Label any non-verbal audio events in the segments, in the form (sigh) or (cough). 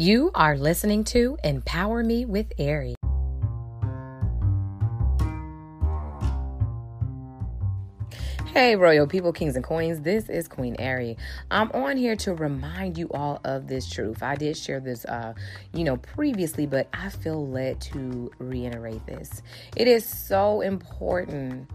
You are listening to Empower Me with Ari. Hey, royal people, kings, and queens. This is Queen Ari. I'm on here to remind you all of this truth. I did share this, uh, you know, previously, but I feel led to reiterate this. It is so important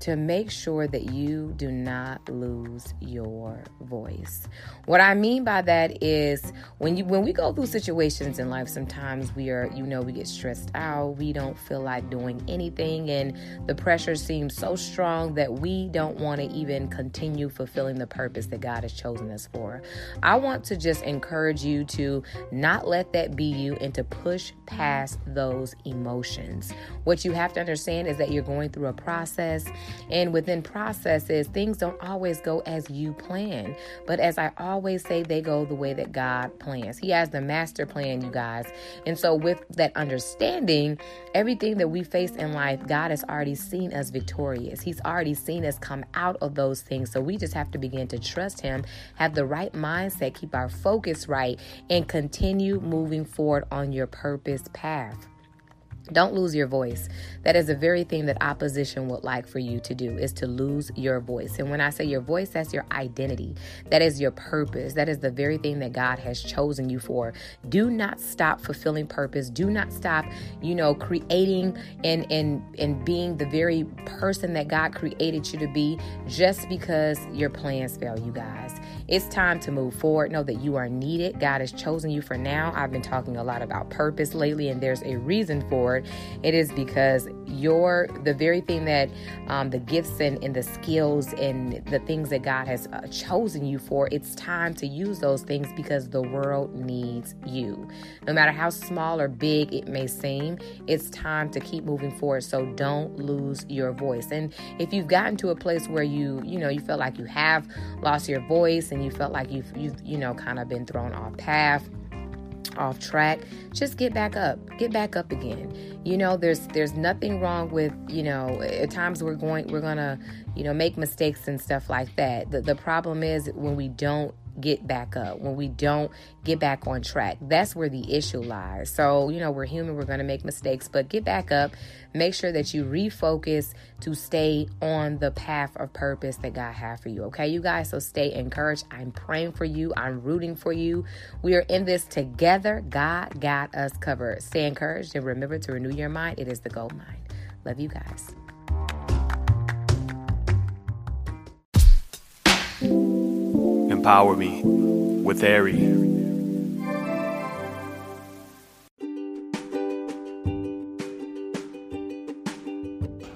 to make sure that you do not lose your voice. What I mean by that is when you when we go through situations in life sometimes we are you know we get stressed out, we don't feel like doing anything and the pressure seems so strong that we don't want to even continue fulfilling the purpose that God has chosen us for. I want to just encourage you to not let that be you and to push past those emotions. What you have to understand is that you're going through a process and within processes, things don't always go as you plan. But as I always say, they go the way that God plans. He has the master plan, you guys. And so, with that understanding, everything that we face in life, God has already seen us victorious. He's already seen us come out of those things. So, we just have to begin to trust Him, have the right mindset, keep our focus right, and continue moving forward on your purpose path. Don't lose your voice. That is the very thing that opposition would like for you to do is to lose your voice. And when I say your voice, that's your identity. That is your purpose. That is the very thing that God has chosen you for. Do not stop fulfilling purpose. Do not stop, you know, creating and and and being the very person that God created you to be just because your plans fail, you guys. It's time to move forward. Know that you are needed. God has chosen you for now. I've been talking a lot about purpose lately and there's a reason for it it is because you're the very thing that um, the gifts and, and the skills and the things that God has uh, chosen you for, it's time to use those things because the world needs you. No matter how small or big it may seem, it's time to keep moving forward. So don't lose your voice. And if you've gotten to a place where you, you know, you feel like you have lost your voice and you felt like you've, you've you know, kind of been thrown off path off track just get back up get back up again. You know there's there's nothing wrong with you know at times we're going we're gonna you know make mistakes and stuff like that. The, the problem is when we don't get back up, when we don't get back on track. That's where the issue lies. So, you know, we're human, we're going to make mistakes, but get back up. Make sure that you refocus to stay on the path of purpose that God has for you. Okay, you guys? So stay encouraged. I'm praying for you, I'm rooting for you. We are in this together. God got us covered. Stay encouraged and remember to renew your mind. It is the gold mine. Love you guys. Empower Me with Ari.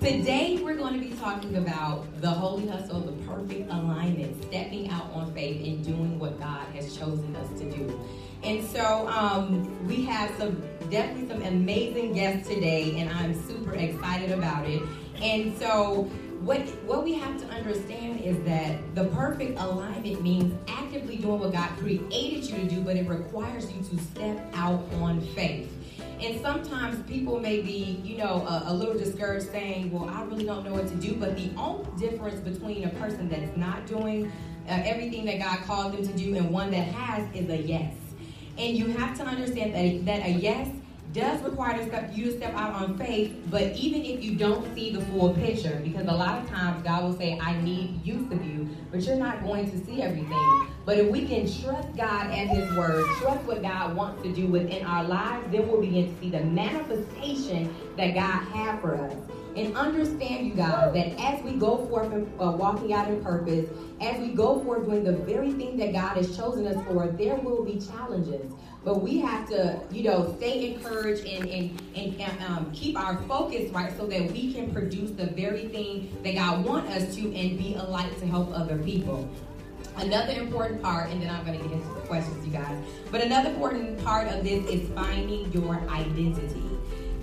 Today, we're going to be talking about the holy hustle, the perfect alignment, stepping out on faith and doing what God has chosen us to do. And so, um, we have some definitely some amazing guests today, and I'm super excited about it. And so, what what we have to understand is that the perfect alignment means actively doing what God created you to do, but it requires you to step out on faith. And sometimes people may be, you know, a, a, little discouraged saying, well, I really don't know what to do. But the only difference between a person that's not doing uh, everything that God called them to do and one that has is a yes. And you have to understand that, that a yes does require you to step out on faith, but even if you don't see the full picture, because a lot of times God will say, I need use of you, but you're not going to see everything. But if we can trust God and His Word, trust what God wants to do within our lives, then we'll begin to see the manifestation that God has for us. And understand, you guys, that as we go forth and uh, walking out in purpose, as we go forth doing the very thing that God has chosen us for, there will be challenges. But we have to, you know, stay encouraged and, and, and um, keep our focus right so that we can produce the very thing that God wants us to and be a light to help other people. Another important part, and then I'm going to get into the questions, you guys. But another important part of this is finding your identity.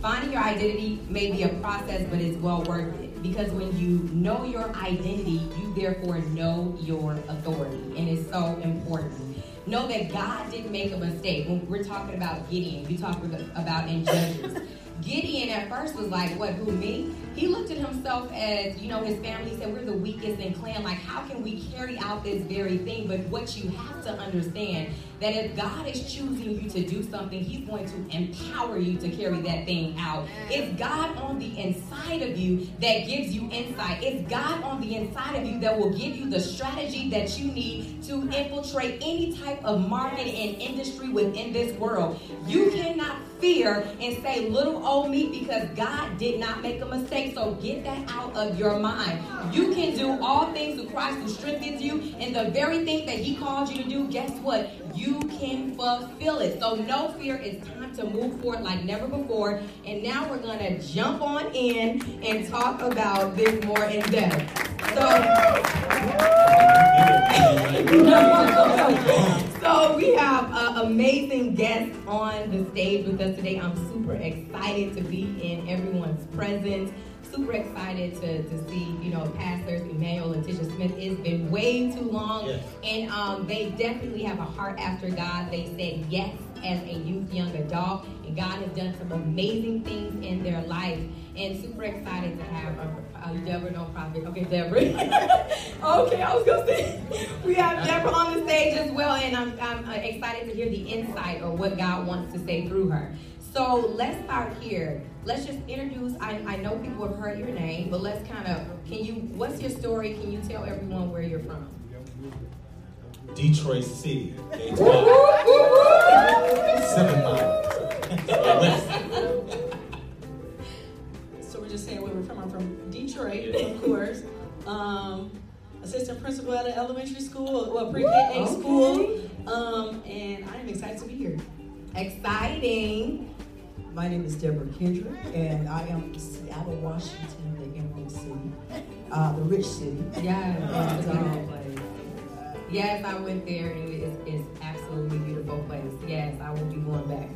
Finding your identity may be a process, but it's well worth it. Because when you know your identity, you therefore know your authority. And it's so important. Know that God didn't make a mistake. When we're talking about Gideon, we talk about in Judges. Gideon at first was like, what, who, me? He looked at himself as, you know, his family said, we're the weakest in clan. Like, how can we carry out this very thing? But what you have to understand that if God is choosing you to do something, He's going to empower you to carry that thing out. It's God on the inside of you that gives you insight. It's God on the inside of you that will give you the strategy that you need to infiltrate any type of market and industry within this world. You cannot fear and say little old me because God did not make a mistake. So get that out of your mind. You can do all things through Christ who strengthens you, and the very thing that He called you to do, guess what? You can fulfill it. So no fear. It's time to move forward like never before. And now we're gonna jump on in and talk about this more in depth. So, (laughs) so we have an amazing guest on the stage with us today. I'm super excited to be in everyone's presence super excited to, to see, you know, pastors Emmanuel and Tisha Smith. It's been way too long. Yes. And um, they definitely have a heart after God. They said yes as a youth, young adult. And God has done some amazing things in their life. And super excited to have a, uh, Deborah, no prophet. Okay, Deborah. (laughs) okay, I was going to say, we have Deborah on the stage as well. And I'm, I'm uh, excited to hear the insight or what God wants to say through her. So let's start here. Let's just introduce. I, I know people have heard your name, but let's kind of, can you, what's your story? Can you tell everyone where you're from? Detroit City. Seven miles. so we're just saying where we're from. I'm from Detroit, of course. Um, assistant principal at an elementary school, well, pre-K okay. school. Um, and I'm excited to be here. Exciting. My name is Deborah Kendrick, and I am from Seattle, Washington, the Emerald City, uh, the rich city. Yeah, um, Yes, I went there, and it's, it's absolutely beautiful place. Yes, I will be going back. (laughs)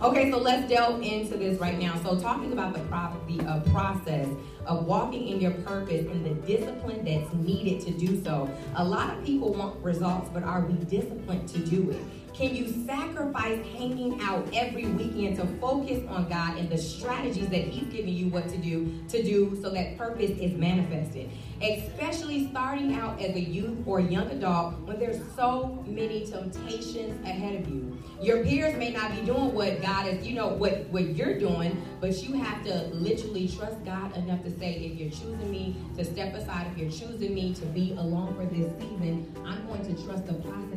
But okay, so let's delve into this right now. So, talking about the, pro- the uh, process of walking in your purpose and the discipline that's needed to do so. A lot of people want results, but are we disciplined to do it? Can you sacrifice hanging out every weekend to focus on God and the strategies that He's giving you what to do to do so that purpose is manifested? Especially starting out as a youth or young adult when there's so many temptations ahead of you. Your peers may not be doing what God is, you know, what, what you're doing, but you have to literally trust God enough to say, if you're choosing me to step aside, if you're choosing me to be along for this season, I'm going to trust the process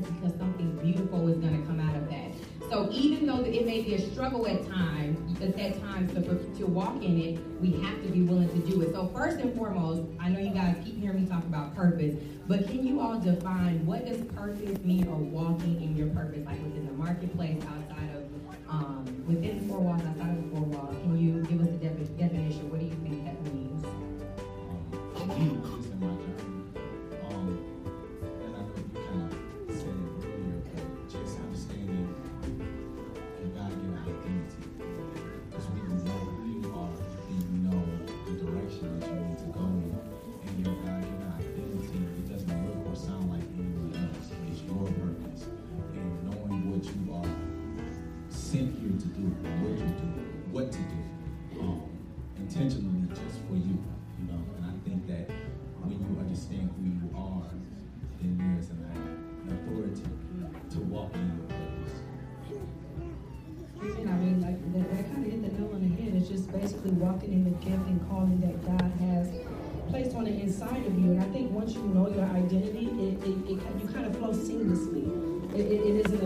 even though it may be a struggle at times, at times to, to walk in it, we have to be willing to do it. So first and foremost, I know you guys keep hearing me talk about purpose, but can you all define what does purpose mean or walking in your purpose, like within the marketplace, outside of, um, within the four walls, outside of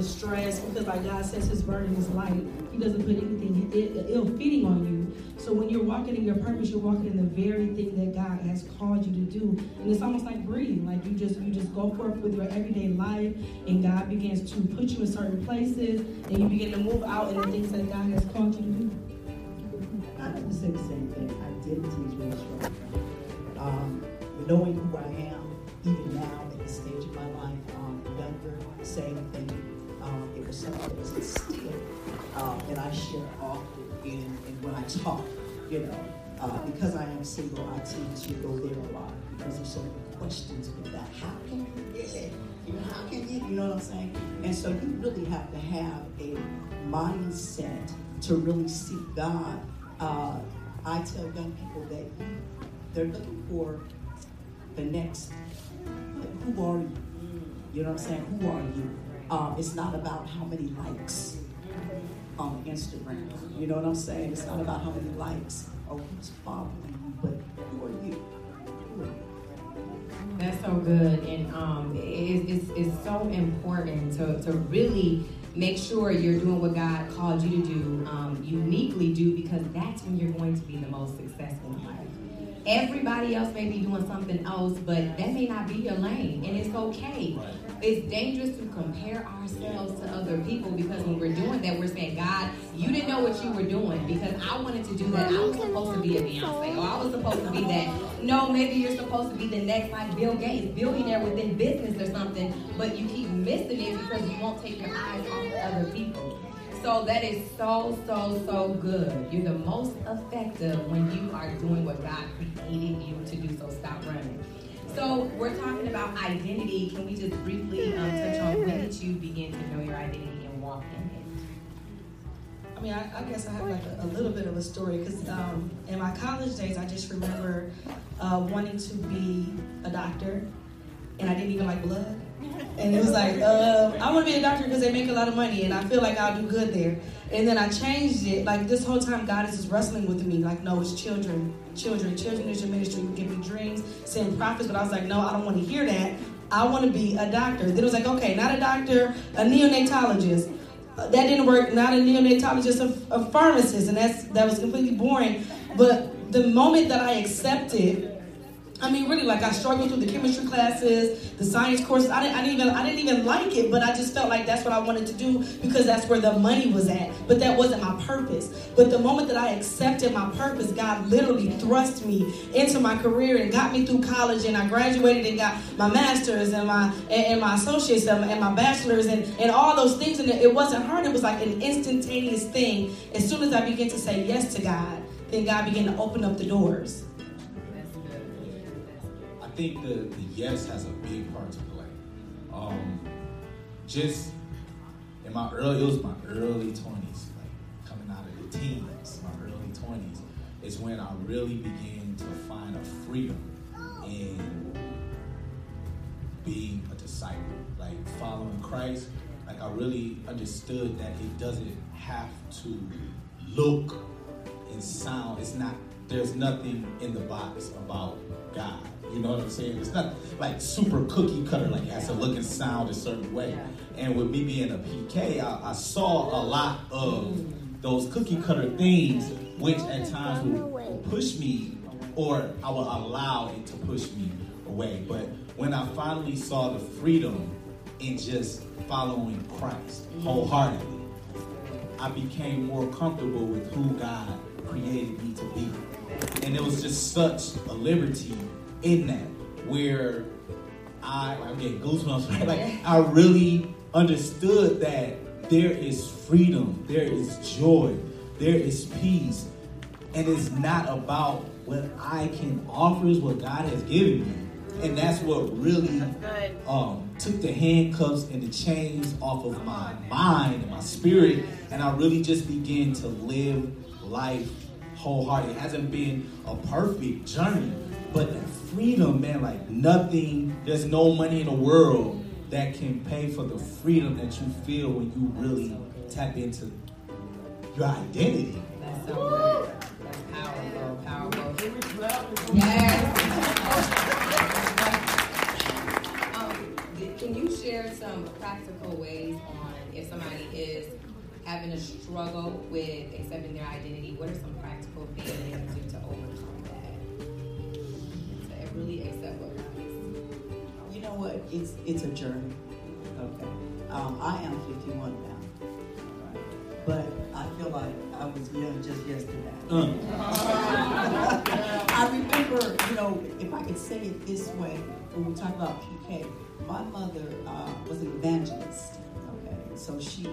stress because like God says his burden is light. He doesn't put anything ill fitting on you. So when you're walking in your purpose, you're walking in the very thing that God has called you to do. And it's almost like breathing. Like you just you just go forth with your everyday life and God begins to put you in certain places and you begin to move out in the things that God has called you to do. I would say the same thing. Identity is really strong. Um, knowing who I am, same thing Um, it was something that's instilled uh, that I share often in, in when I talk, you know. Uh, because I am single, I tend to go there a lot because there's so many questions with that. How can you get it? You know, how can you, you know what I'm saying? And so you really have to have a mindset to really seek God. Uh, I tell young people that they're looking for the next. Who are you? You know what I'm saying? Who are you? Um, it's not about how many likes on Instagram. You know what I'm saying? It's not about how many likes or who's following you, but who are you? Who are you? That's so good, and um, it, it's, it's so important to, to really make sure you're doing what God called you to do, um, uniquely do, because that's when you're going to be the most successful in life. Everybody else may be doing something else, but that may not be your lane, and it's okay. It's dangerous to compare ourselves to other people because when we're doing that, we're saying, God, you didn't know what you were doing because I wanted to do that. I was supposed to be a Beyonce, or I was supposed to be that. No, maybe you're supposed to be the next like Bill Gates, billionaire within business or something, but you keep missing it because you won't take your eyes off of other people. So that is so, so, so good. You're the most effective when you are doing what God created you to do. So stop running. So we're talking about identity. Can we just briefly um, touch on when did you begin to know your identity and walk in it? I mean, I, I guess I have like a, a little bit of a story because um, in my college days, I just remember uh, wanting to be a doctor, and I didn't even like blood. And it was like, uh, I want to be a doctor because they make a lot of money, and I feel like I'll do good there. And then I changed it. Like this whole time, God is just wrestling with me. Like, no, it's children, children, children is your ministry. You give me dreams, send prophets. But I was like, no, I don't want to hear that. I want to be a doctor. Then it was like, okay, not a doctor, a neonatologist. Uh, that didn't work. Not a neonatologist, a, a pharmacist, and that's that was completely boring. But the moment that I accepted I mean, really, like I struggled through the chemistry classes, the science courses. I didn't, I didn't even, I didn't even like it, but I just felt like that's what I wanted to do because that's where the money was at. But that wasn't my purpose. But the moment that I accepted my purpose, God literally thrust me into my career and got me through college, and I graduated and got my master's and my and, my associates and, and my bachelor's and and all those things. And it wasn't hard. It was like an instantaneous thing. As soon as I began to say yes to God, then God began to open up the doors. I think the, the yes has a big part to play. Um, just in my early, it was my early twenties, like coming out of the teens, my early twenties, is when I really began to find a freedom in being a disciple, like following Christ. Like I really understood that it doesn't have to look and sound. It's not. There's nothing in the box about God. You know what I'm saying? It's not like super cookie cutter. Like it has to look and sound a certain way. And with me being a PK, I, I saw a lot of those cookie cutter things, which at times would, would push me, or I would allow it to push me away. But when I finally saw the freedom in just following Christ wholeheartedly, I became more comfortable with who God created me to be. And it was just such a liberty in that where I, I'm getting goosebumps, (laughs) right? Like, I really understood that there is freedom, there is joy, there is peace. And it's not about what I can offer, is what God has given me. And that's what really um, took the handcuffs and the chains off of my mind and my spirit. And I really just began to live life wholehearted. It hasn't been a perfect journey, but that freedom, man, like nothing, there's no money in the world that can pay for the freedom that you feel when you really tap into your identity. That's so good. That's powerful, powerful. Yes. (laughs) Um, th- can you share some practical ways on if somebody is having a struggle with accepting their identity? What are some practical things they can do to overcome that? To really accept what God is. You know what? It's it's a journey. Okay. Um, I am 51 now, right? but I feel like I was young just yesterday. Uh, (laughs) I remember, you know, if I could say it this way, when we talk about PK, my mother uh, was an evangelist. Okay, so she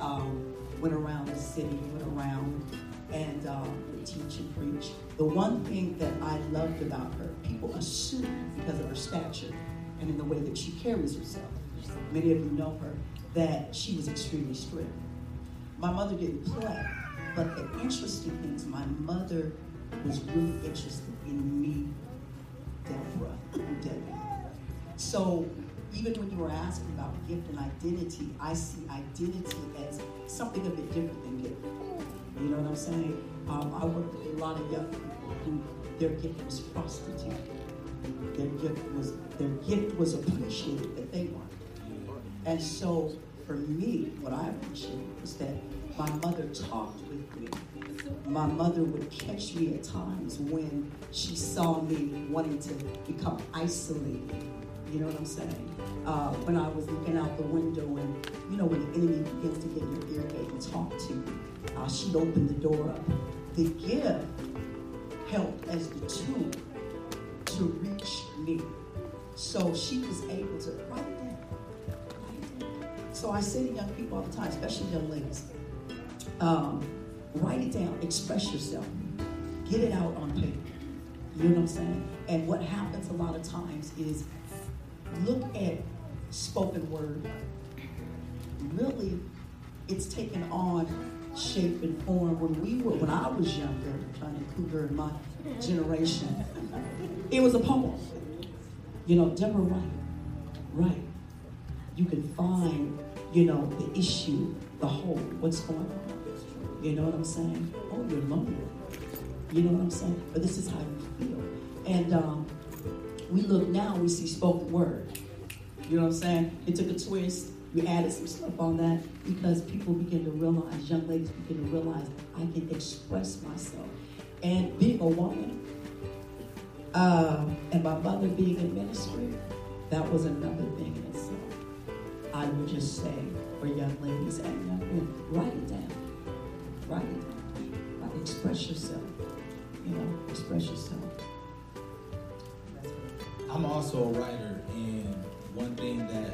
um, went around the city, went around and um, teach and preach. The one thing that I loved about her, people assume because of her stature and in the way that she carries herself, many of you know her, that she was extremely strict. my mother didn't play. But the interesting thing is my mother was really interested in me, Deborah, Debbie. So even when you were asking about gift and identity, I see identity as something a bit different than gift. You know what I'm saying? Um, I work with a lot of young people who their gift was prostitute. Their gift was their gift was appreciated that they weren't. And so for me, what I appreciate was that my mother talked with me. My mother would catch me at times when she saw me wanting to become isolated. You know what I'm saying? Uh, when I was looking out the window and, you know, when the enemy begins to get in your ear gate and talk to you, uh, she'd open the door up. The gift helped as the tool to reach me. So she was able to write it down. Write it. So I say to young people all the time, especially young ladies, um, write it down, express yourself, get it out on paper. You know what I'm saying? And what happens a lot of times is look at spoken word. Really, it's taken on shape and form. When we were, when I was younger, include her in my generation, it was a poem. You know, Deborah Wright, right? You can find, you know, the issue, the whole, what's going on. You know what I'm saying? Oh, you're lonely. You know what I'm saying? But this is how you feel. And um, we look now, we see spoken word. You know what I'm saying? It took a twist. We added some stuff on that because people begin to realize, young ladies begin to realize, I can express myself. And being a woman, uh, and my mother being in ministry, that was another thing in itself. I would just say for young ladies and young men, write it down. Write it down. Express yourself. You know, express yourself. I'm also a writer, and one thing that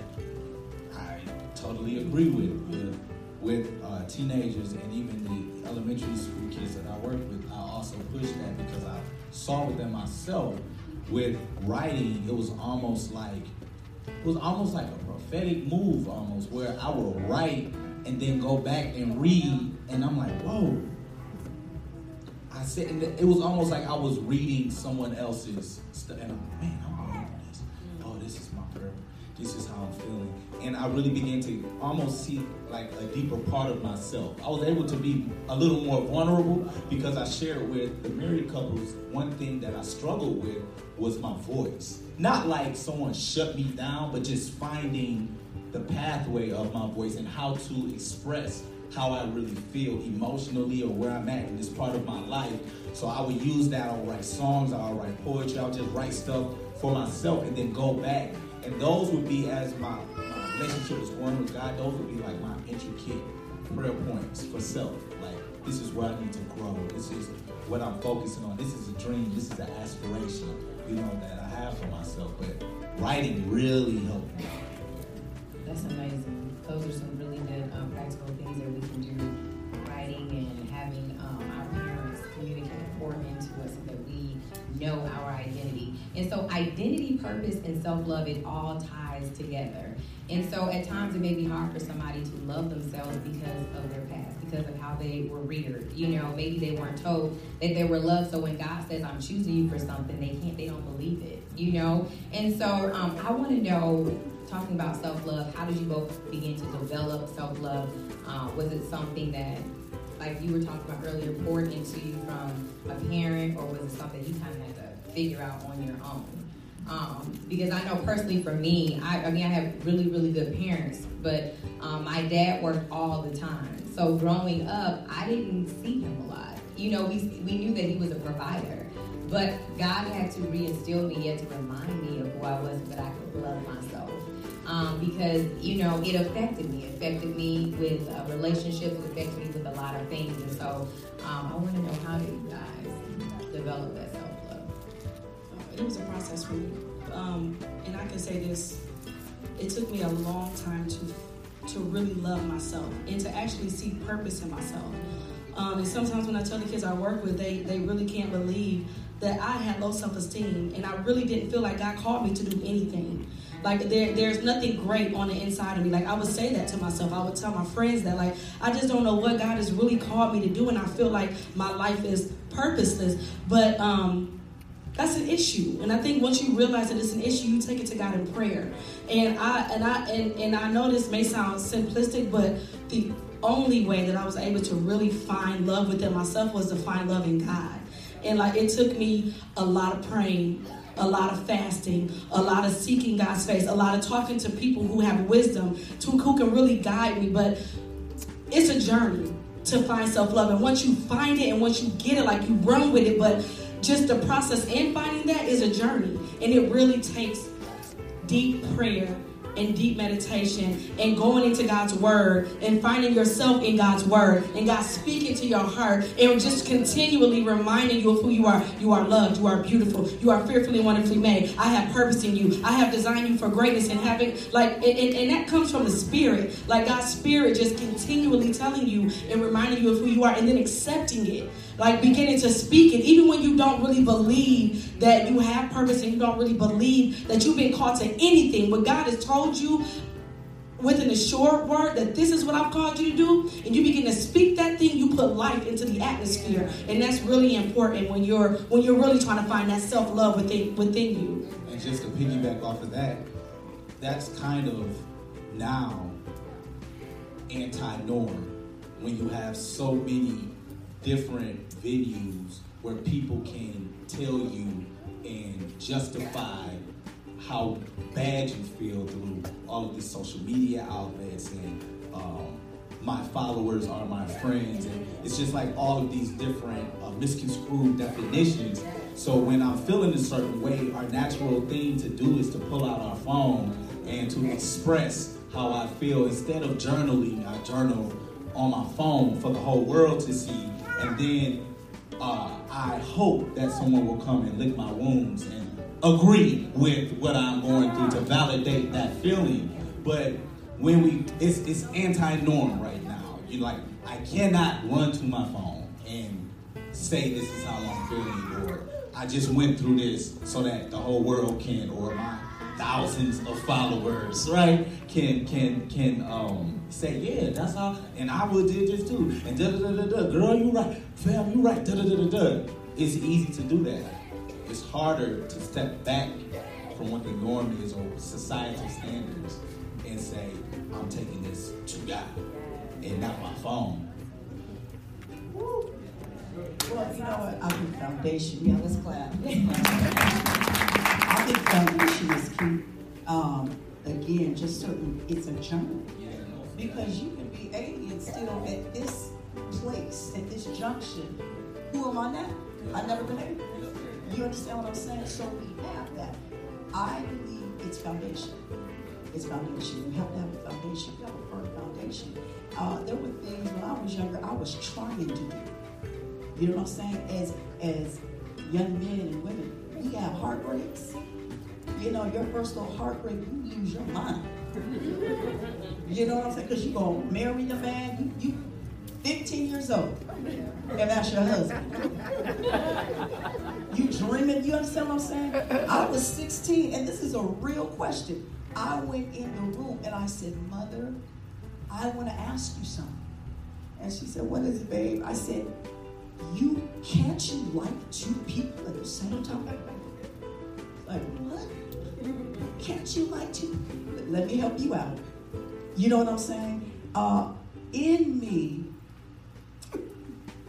totally agree with with, with uh, teenagers and even the elementary school kids that I work with, I also push that because I saw within myself with writing, it was almost like it was almost like a prophetic move, almost where I would write and then go back and read, and I'm like, whoa. I said, it was almost like I was reading someone else's stuff, and I'm like, man, This is how I'm feeling, and I really began to almost see like a deeper part of myself. I was able to be a little more vulnerable because I shared with the married couples one thing that I struggled with was my voice. Not like someone shut me down, but just finding the pathway of my voice and how to express how I really feel emotionally or where I'm at in this part of my life. So I would use that. I would write songs, I would write poetry, I would just write stuff for myself and then go back. And those would be as my, my relationship is growing with God, those would be like my intricate prayer points for self. Like, this is where I need to grow. This is what I'm focusing on. This is a dream. This is an aspiration, you know, that I have for myself. But writing really helped me. That's amazing. Those are some really good um, practical things that we can do. Writing and having um, our parents communicate pour into us know our identity. And so, identity, purpose, and self love, it all ties together. And so, at times, it may be hard for somebody to love themselves because of their past, because of how they were reared. You know, maybe they weren't told that they were loved. So, when God says, I'm choosing you for something, they can't, they don't believe it, you know? And so, um, I want to know talking about self love, how did you both begin to develop self love? Uh, was it something that, like you were talking about earlier, poured into you from a parent, or was it something you kind of had to figure out on your own? Um, because I know personally for me, I, I, mean, I have really, really good parents, but um, my dad worked all the time. So growing up, I didn't see him a lot. You know, we, we knew that he was a provider, but God had to reinstill me, yet to remind me of who I was, that I could love myself um, because you know it affected me. It affected me with uh, relationships. It affected me with a lot of things. And so um, I want to know how do you guys develop that self love? It was a process for me, um, and I can say this: it took me a long time to to really love myself and to actually see purpose in myself. Um, and sometimes when I tell the kids I work with, they they really can't believe that I had low self esteem and I really didn't feel like God called me to do anything. Like there, there's nothing great on the inside of me. Like I would say that to myself. I would tell my friends that like I just don't know what God has really called me to do, and I feel like my life is purposeless. But um, that's an issue, and I think once you realize that it's an issue, you take it to God in prayer. And I and I and, and I know this may sound simplistic, but the only way that I was able to really find love within myself was to find love in God. And like it took me a lot of praying, a lot of fasting, a lot of seeking God's face, a lot of talking to people who have wisdom, to, who can really guide me. But it's a journey to find self love. And once you find it and once you get it, like you run with it, but just the process in finding that is a journey. And it really takes deep prayer and deep meditation and going into God's word and finding yourself in God's word and God speaking to your heart and just continually reminding you of who you are. You are loved, you are beautiful, you are fearfully and wonderfully made. I have purpose in you. I have designed you for greatness and having like and, and, and that comes from the spirit. Like God's spirit just continually telling you and reminding you of who you are and then accepting it like beginning to speak it, even when you don't really believe that you have purpose and you don't really believe that you've been called to anything, but God has told you within a short word that this is what I've called you to do, and you begin to speak that thing, you put life into the atmosphere, and that's really important when you're when you're really trying to find that self love within within you. And just to piggyback off of that, that's kind of now anti-norm when you have so many different venues where people can tell you and justify how bad you feel through all of these social media outlets and um, my followers are my friends. And it's just like all of these different uh, misconstrued definitions. So when i'm feeling a certain way our natural thing to do is to pull out our phone and to express how i feel instead of journaling. I journal on my phone for the whole world to see and then uh, I hope that someone will come and lick my wounds and agree with what I'm going through to validate that feeling. But when we, it's, it's anti-norm right now. You like, I cannot run to my phone and say this is how I'm feeling, or I just went through this so that the whole world can, or my thousands of followers, right, can can can um say, yeah, that's how, and I would did this too, and da da da da da. Girl, you right, fam, you right, da da da da da. It's easy to do that. It's harder to step back from what the norm is or societal standards and say, I'm taking this to God and not my phone. Well, you know what? I think foundation. Yeah, let's clap. I think foundation is key. Um, again, just certain. It's a journey because you can be 80 and still at this place, at this junction. Who am I now? I've never been 80. You understand what I'm saying? So we have that. I believe it's foundation. It's foundation. You have to have a foundation. You have a firm foundation. Uh, there were things when I was younger I was trying to do. You know what I'm saying? As as young men and women, we have heartbreaks. You know, your first little heartbreak, you lose your mind. You know what I'm saying? Because you're going to marry the man, you, you 15 years old, and that's your husband. You dreaming, you understand what I'm saying? I was 16, and this is a real question. I went in the room and I said, Mother, I want to ask you something. And she said, What is it, babe? I said, You can't you like two people at the same time? Like, what? Can't you like two? Let me help you out. You know what I'm saying? Uh, in me,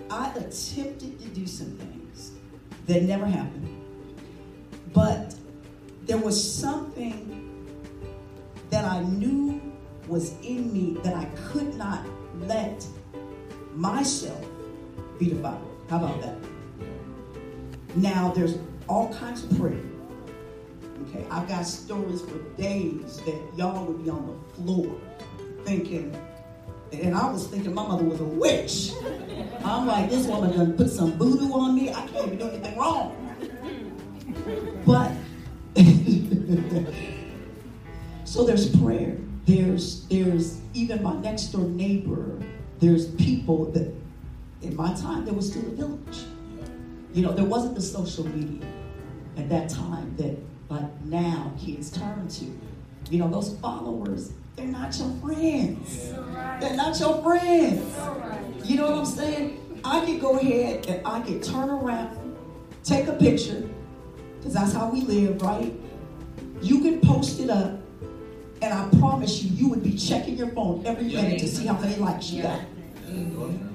I attempted to do some things that never happened. But there was something that I knew was in me that I could not let myself be defiled. How about that? Now, there's all kinds of prayer. Okay, I've got stories for days that y'all would be on the floor thinking, and I was thinking my mother was a witch. I'm like, this woman done put some voodoo on me. I can't even do anything wrong. But (laughs) so there's prayer. There's there's even my next door neighbor. There's people that in my time there was still a village. You know, there wasn't the social media at that time that like now kids turn to. You know, those followers, they're not your friends. They're not your friends. You know what I'm saying? I could go ahead and I could turn around, take a picture, because that's how we live, right? You can post it up, and I promise you, you would be checking your phone every minute to see how many likes you got. Mm-hmm.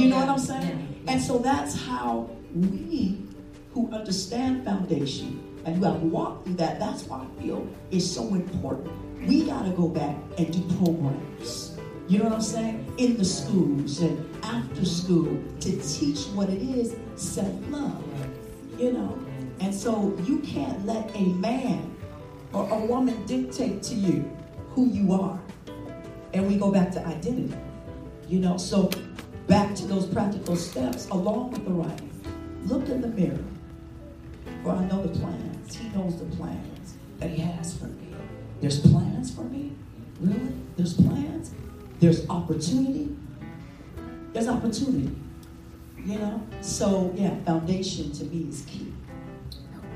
You know what I'm saying? And so that's how we who understand foundation and who have walked through that, that's why I feel is so important. We got to go back and do programs. You know what I'm saying? In the schools and after school to teach what it is self love. You know? And so you can't let a man or a woman dictate to you who you are. And we go back to identity. You know, so back to those practical steps along with the writing. Look in the mirror. For I know the plans. He knows the plans that he has for me. There's plans for me? Really? There's plans? There's opportunity? There's opportunity. You know? So yeah, foundation to me is key.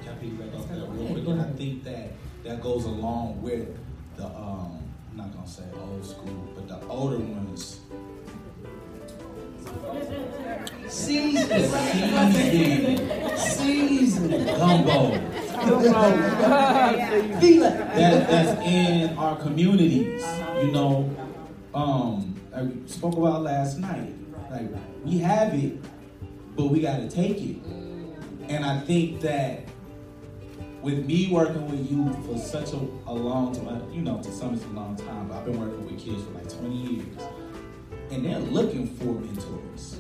Can I piggyback off that real quick? And I think that that goes along with the um I'm not gonna say old school, but the older ones Season, season, gumbo. That, that's in our communities. You know, um, I spoke about last night. Like we have it, but we got to take it. And I think that with me working with you for such a, a long time, you know, to some it's a long time, but I've been working with kids for like 20 years, and they're looking for mentors.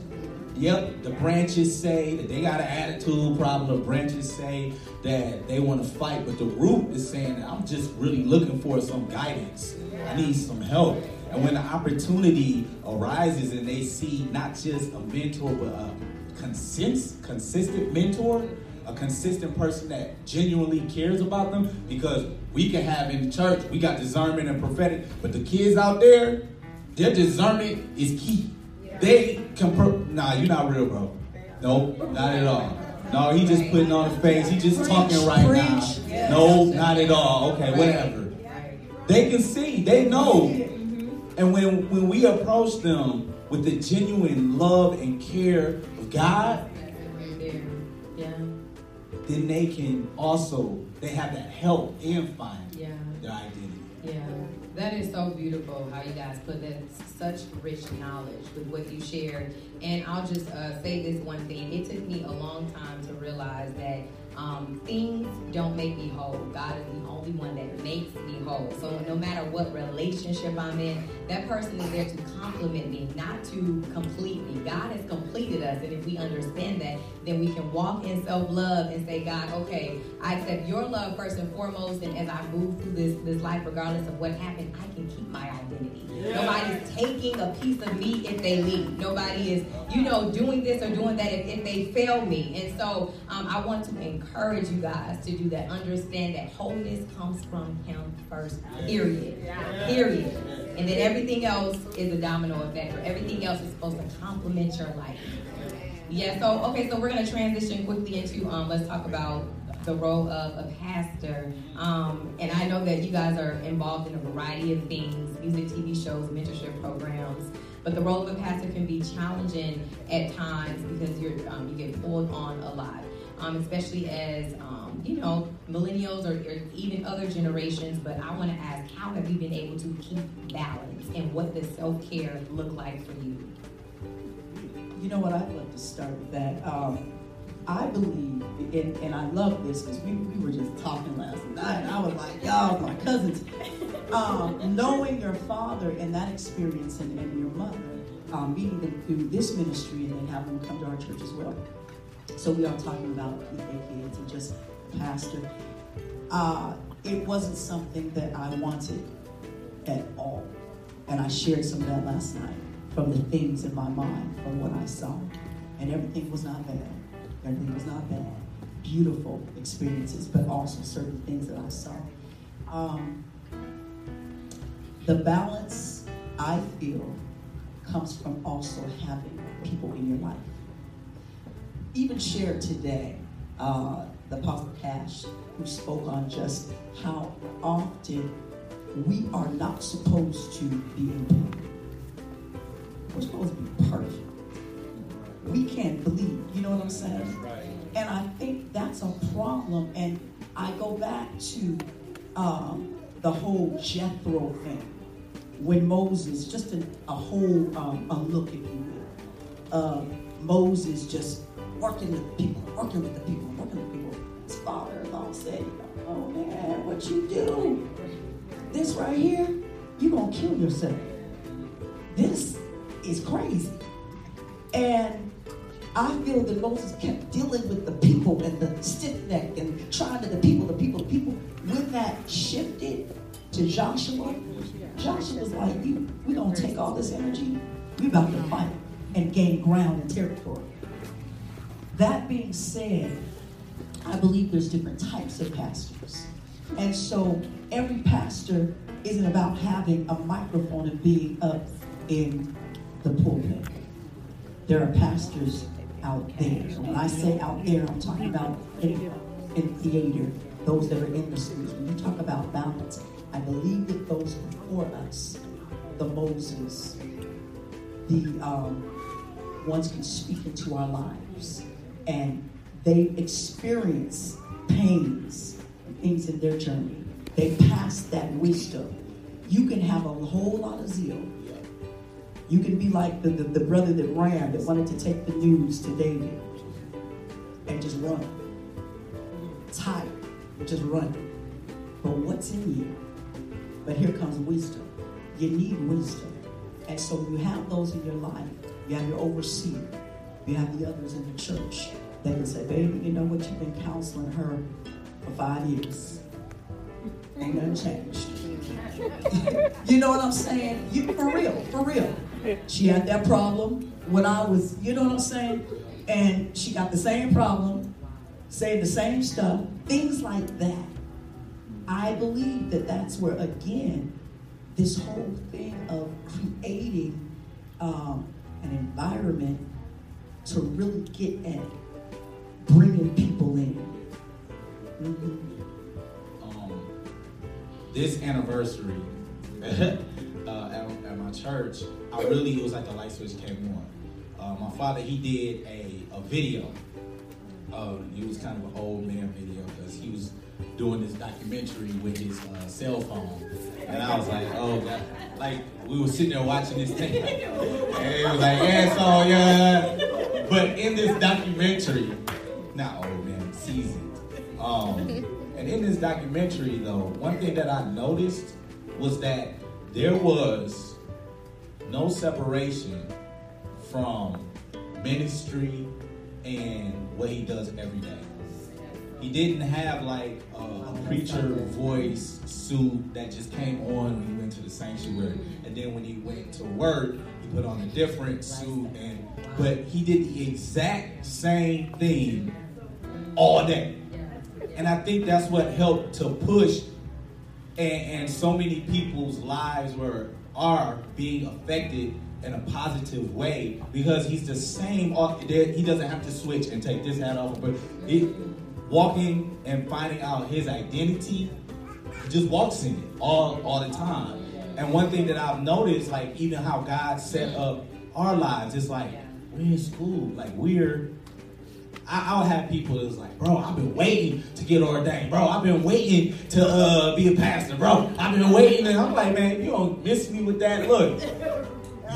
Yep, the branches say that they got an attitude problem. The branches say that they want to fight, but the root is saying that I'm just really looking for some guidance. I need some help. And when the opportunity arises and they see not just a mentor, but a consist, consistent mentor, a consistent person that genuinely cares about them, because we can have in the church, we got discernment and prophetic, but the kids out there, their discernment is key. They can, pro- nah, you're not real, bro. Nope, not at all. No, he just putting on the face. He just talking right Preach. now. No, not at all. Okay, whatever. They can see. They know. And when when we approach them with the genuine love and care of God. Yeah. then they can also they have that help and find Yeah. their identity. Yeah, that is so beautiful how you guys put that such rich knowledge with what you shared. And I'll just uh, say this one thing: it took me a long time to realize that um, things don't make me whole. God is the only one that makes me whole. So no matter what relationship I'm in, that person is there to complement me, not to complete me. God has completed us, and if we understand that, then we can walk in self-love and say, God, okay, I accept your love first and foremost, and as I move through this this life, regardless of what happened, I can keep my identity. Nobody's taking a piece of me if they leave. Nobody is, you know, doing this or doing that if, if they fail me. And so um, I want to encourage you guys to do that. Understand that wholeness comes from Him first, period. Period. And then everything else is a domino effect, or everything else is supposed to complement your life. Yeah, so okay, so we're gonna transition quickly into um, let's talk about the role of a pastor. Um, and I know that you guys are involved in a variety of things, music, TV shows, mentorship programs. But the role of a pastor can be challenging at times because you're um, you get pulled on a lot, um, especially as um, you know millennials or, or even other generations. But I want to ask, how have you been able to keep balance, and what does self care look like for you? You know what? I'd love to start with that. Um, I believe, and, and I love this because we, we were just talking last night. I was like, y'all, my cousins. (laughs) Um, knowing your father and that experience and, and your mother, um, meeting them through this ministry and then having them come to our church as well. So we are talking about PK kids and just pastor. Uh, it wasn't something that I wanted at all. And I shared some of that last night from the things in my mind, from what I saw. And everything was not bad. Everything was not bad. Beautiful experiences, but also certain things that I saw. Um, the balance, I feel, comes from also having people in your life. Even shared today, uh, the Apostle Cash, who spoke on just how often we are not supposed to be in pain. We're supposed to be perfect. We can't bleed. You know what I'm saying? Right. And I think that's a problem. And I go back to um, the whole Jethro thing. When Moses, just a, a whole um, a look, if you will, uh, Moses just working with the people, working with the people, working with the people. His father-in-law said, "Oh man, what you do? This right here, you're gonna kill yourself. This is crazy." And I feel that Moses kept dealing with the people and the stiff neck and trying to the people, the people, the people. When that shifted to Joshua, Joshua was like, "You, we gonna take all this energy. we're about to fight and gain ground and territory." That being said, I believe there's different types of pastors, and so every pastor isn't about having a microphone and being up in the pulpit. There are pastors out there. When I say out there, I'm talking about in, in theater, those that are in the schools. When you talk about balance, I believe that those before us, the Moses, the um, ones can speak into our lives, and they experience pains things in their journey. They pass that wisdom. You can have a whole lot of zeal. You can be like the, the, the brother that ran, that wanted to take the news to David and just run. Tired, just run. But what's in you? But here comes wisdom. You need wisdom. And so you have those in your life. You have your overseer. You have the others in the church that can say, baby, you know what? You've been counseling her for five years. Ain't nothing changed. (laughs) you know what I'm saying? You for real, for real. She had that problem when I was, you know what I'm saying? And she got the same problem, saying the same stuff, things like that. I believe that that's where, again, this whole thing of creating um, an environment to really get at bringing people in. Mm-hmm. um, this anniversary (laughs) uh, at, at my church, I really it was like the light switch came on. Uh, my father he did a, a video. Uh, it was kind of an old man video because he was doing this documentary with his uh, cell phone, and I was like, oh god, like we were sitting there watching this thing, and it was like, yeah, so yeah. But in this documentary, not old man, seasoned. Um, and in this documentary, though, one thing that I noticed was that there was no separation from ministry and what he does every day. He didn't have like preacher voice suit that just came on when he went to the sanctuary, and then when he went to work, he put on a different suit. And but he did the exact same thing all day. And I think that's what helped to push and, and so many people's lives were are being affected in a positive way because he's the same he doesn't have to switch and take this hat off but it, walking and finding out his identity just walks in it all all the time and one thing that i've noticed like even how god set up our lives it's like we're in school like we're I, will have people that's like, bro, I've been waiting to get ordained, bro. I've been waiting to uh, be a pastor, bro. I've been waiting, and I'm like, man, you don't miss me with that. Look,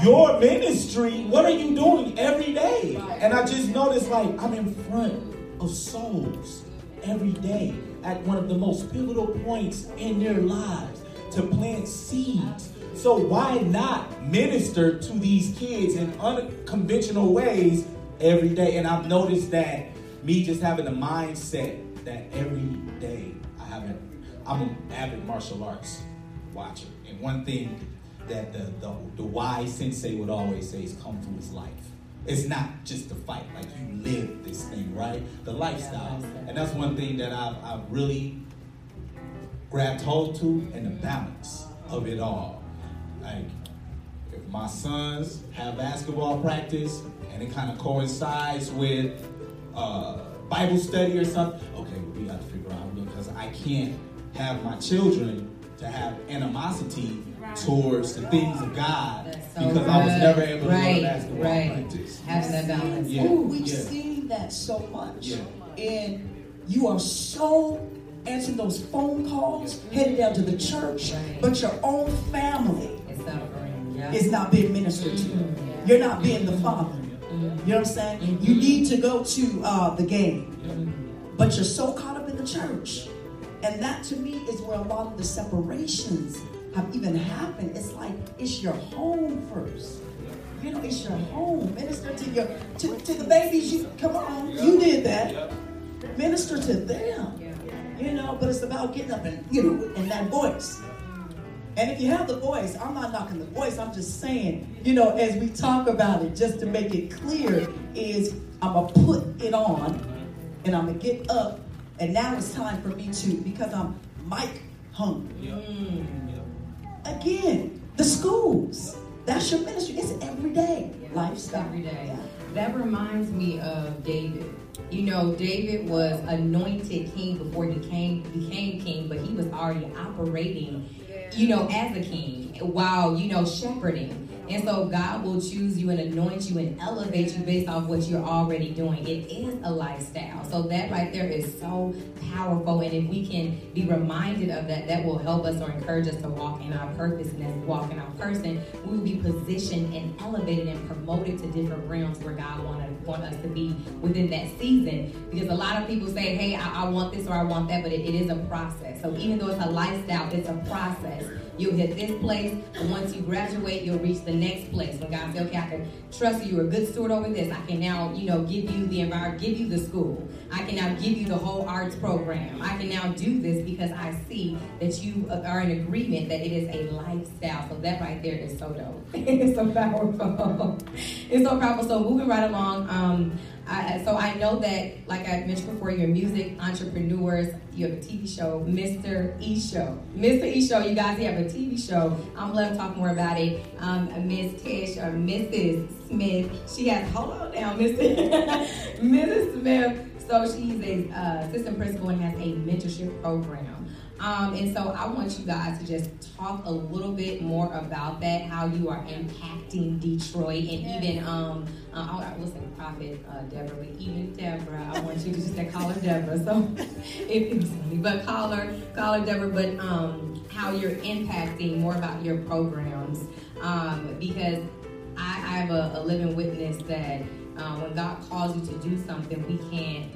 your ministry, what are you doing every day? And I just noticed, like, I'm in front of souls every day at one of the most pivotal points in their lives to plant seeds. So why not minister to these kids in unconventional ways every day. And I've noticed that me just having a mindset that every day I have a, I'm an avid martial arts watcher. And one thing that the, the, the wise sensei would always say is kung fu his life. It's not just a fight, like you live this thing, right? The lifestyle. And that's one thing that I've, I've really grabbed hold to and the balance of it all. Like, if my sons have basketball practice, and it kind of coincides with uh, Bible study or something. Okay, we got to figure out because I can't have my children to have animosity towards the things of God so because I was never able to Right, learn basketball right. practice. Having that balance. Yeah, Ooh, we've yeah. seen that so much. Yeah. And you are so answering those phone calls, headed down to the church, Right. but your own family It's suffering. Yeah. is not being ministered to. Mhm. You're not being the father. You know what I'm saying? You need to go to uh, the game, but you're so caught up in the church. And that to me is where a lot of the separations have even happened. It's like it's your home first. You know, it's your home. Minister to your to, to the babies. You come on, you did that. Minister to them. You know, but it's about getting up and you know in that voice. And if you have the voice, I'm not knocking the voice. I'm just saying, you know, as we talk about it, just to make it clear, is I'm gonna put it on, and I'm gonna get up, and now it's time for me to because I'm mic hungry. Again, the schools. That's your ministry. It's every day lifestyle. Every day. Yeah. That reminds me of David. You know, David was anointed king before he came became king, but he was already operating, you know, as a king while, you know, shepherding. And so God will choose you and anoint you and elevate you based off what you're already doing. It is a lifestyle. So that right there is so powerful. And if we can be reminded of that, that will help us or encourage us to walk in our purpose. And as we walk in our person, we will be positioned and elevated and promoted to different realms where God wanted want us to be within that season. Because a lot of people say, hey, I, I want this or I want that, but it, it is a process. So even though it's a lifestyle, it's a process. You'll hit this place, and once you graduate, you'll reach the next place. When God says, okay, I can trust you, you're a good steward over this. I can now, you know, give you the environment, give you the school. I can now give you the whole arts program. I can now do this because I see that you are in agreement that it is a lifestyle. So that right there is so dope. (laughs) it's so powerful. (laughs) it's so powerful. So moving right along, um, I, so I know that, like I mentioned before, you're music entrepreneurs. You have a TV show, Mr. E Show. Mr. E Show, you guys have a TV show. I'm gonna talk more about it. Um, Miss Tish or Mrs. Smith, she has hold on now, (laughs) Mr. Mrs. Smith. So she's a uh, assistant principal and has a mentorship program. Um, and so I want you guys to just talk a little bit more about that, how you are impacting Detroit, and even um, uh, I I will say Prophet uh, Deborah, but even Deborah, I want you to just call her Deborah. So (laughs) if but call her, call her Deborah. But um, how you're impacting more about your programs, um, because I, I have a, a living witness that uh, when God calls you to do something, we can't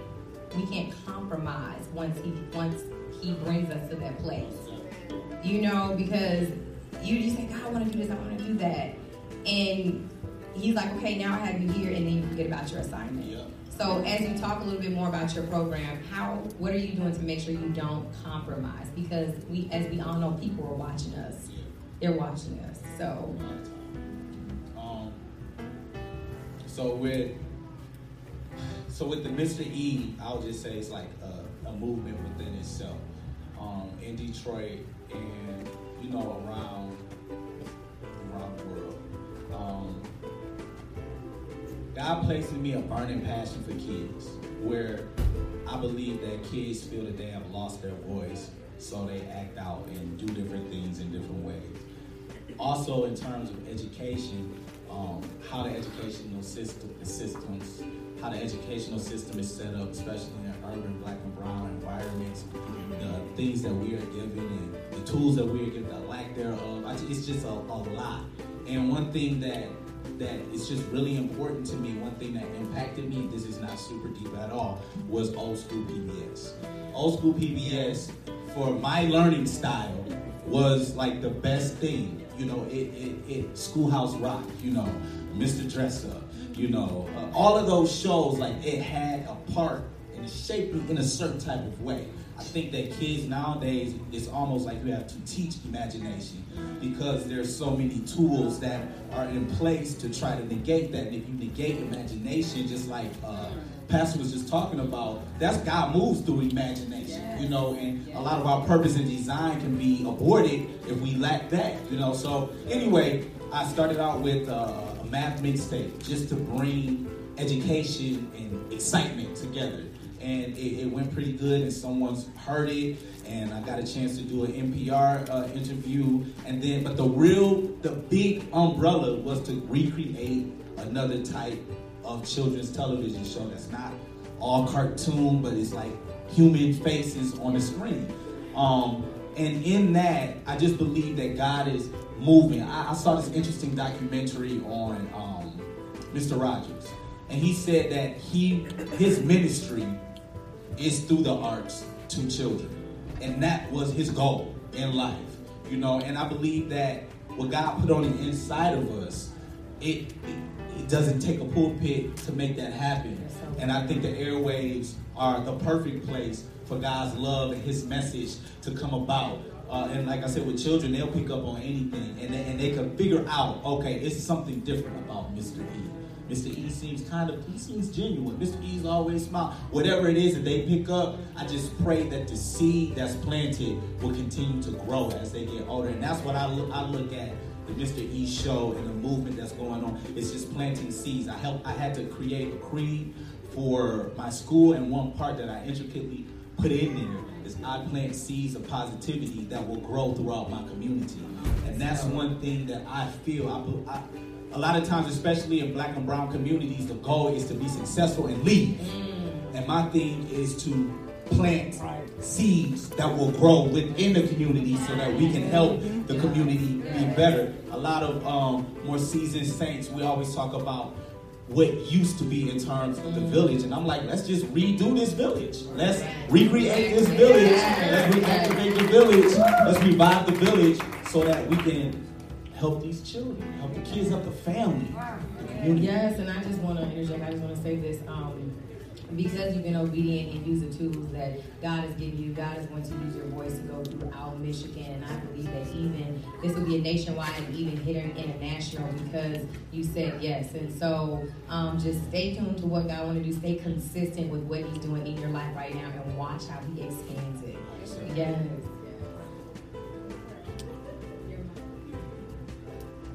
we can't compromise once he once he brings us to that place. You know, because you just say, God, I want to do this, I want to do that, and he's like, okay, now I have you here, and then you forget about your assignment. Yeah. So as you talk a little bit more about your program, how what are you doing to make sure you don't compromise? Because we, as we all know, people are watching us. They're watching us. So Um, so with so with the Mr. E, I'll just say it's like a, a movement within itself. In Detroit and you know around around the world. Um, God placed in me a burning passion for kids, where I believe that kids feel that they have lost their voice, so they act out and do different things in different ways also in terms of education, um, how the educational system, the systems, how the educational system is set up, especially urban black and brown environments, the things that we are given and the tools that we are given, the lack thereof. It's just a, a lot. And one thing that that is just really important to me, one thing that impacted me, this is not super deep at all, was old school PBS. Old school PBS, for my learning style, was like the best thing. You know, it, it, it Schoolhouse Rock, you know, Mr. Dress Up, you know, uh, all of those shows, like it had a part shaped me in a certain type of way. I think that kids nowadays, it's almost like you have to teach imagination because there's so many tools that are in place to try to negate that. And if you negate imagination, just like uh, Pastor was just talking about, that's God moves through imagination, you know, and a lot of our purpose and design can be aborted if we lack that, you know. So anyway, I started out with uh, a math mixtape just to bring education and excitement together. And it, it, went pretty good, and someone's heard it, and I got a chance to do an NPR uh, interview, and then, but the real, the big umbrella was to recreate another type of children's television show that's not all cartoon, but it's like human faces on the screen. Um, and in that, I just believe that God is moving. I, I saw this interesting documentary on um, Mr. Rogers, and he said that he his ministry is through the arts to children, and that was his goal in life. You know, and I believe that what God put on the inside of us, it, it, it doesn't take a pulpit to make that happen. And I think the airwaves are the perfect place for God's love and His message to come about. Uh, and like I said, with children, they'll pick up on anything and they, and they can figure out, okay, it's something different about Mr. E. Mr. E seems kind of, he seems genuine. Mr. E's always smile. Whatever it is that they pick up, I just pray that the seed that's planted will continue to grow as they get older. And that's what I look, I look at the Mr. E show and the movement that's going on. It's just planting seeds. I help. I had to create a creed for my school, and one part that I intricately put in there is I plant seeds of positivity that will grow throughout my community. And that's one thing that I feel. I, I, a lot of times, especially in black and brown communities, the goal is to be successful and leave. Mm. And my thing is to plant seeds that will grow within the community so that we can help the community be better. A lot of um, more seasoned saints, we always talk about what used to be in terms of the village. And I'm like, let's just redo this village. Let's recreate this village. Let's reactivate the village. Let's revive the village so that we can help these children, kids, help the family. Yes, and I just want to interject. I just want to say this. Um, because you've been obedient and use the tools that God has given you, God is going to use your voice to go throughout Michigan. And I believe that even this will be a nationwide and even hitting international because you said yes. And so um, just stay tuned to what God want to do. Stay consistent with what He's doing in your life right now and watch how He expands it. Yes.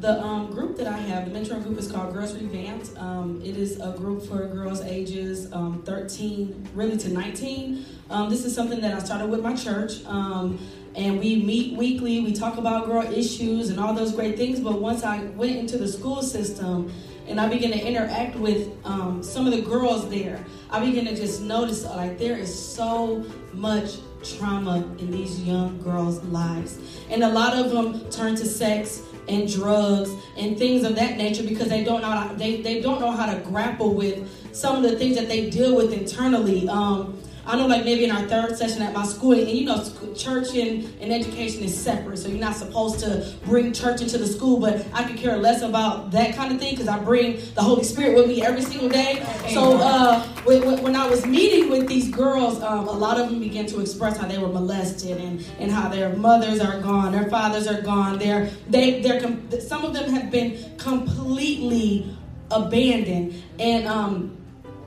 The um, group that I have, the mentor group, is called Girls Revamped. Um, it is a group for girls ages um, 13, really to 19. Um, this is something that I started with my church. Um, and we meet weekly. We talk about girl issues and all those great things. But once I went into the school system and I began to interact with um, some of the girls there, I began to just notice like there is so much trauma in these young girls' lives. And a lot of them turn to sex and drugs and things of that nature because they don't know how, they, they don't know how to grapple with some of the things that they deal with internally. Um, I know, like maybe in our third session at my school, and you know, church and, and education is separate, so you're not supposed to bring church into the school. But I could care less about that kind of thing because I bring the Holy Spirit with me every single day. So uh, when, I was meeting with these girls, um, a lot of them began to express how they were molested and, and how their mothers are gone, their fathers are gone. They're they they're some of them have been completely abandoned and. Um,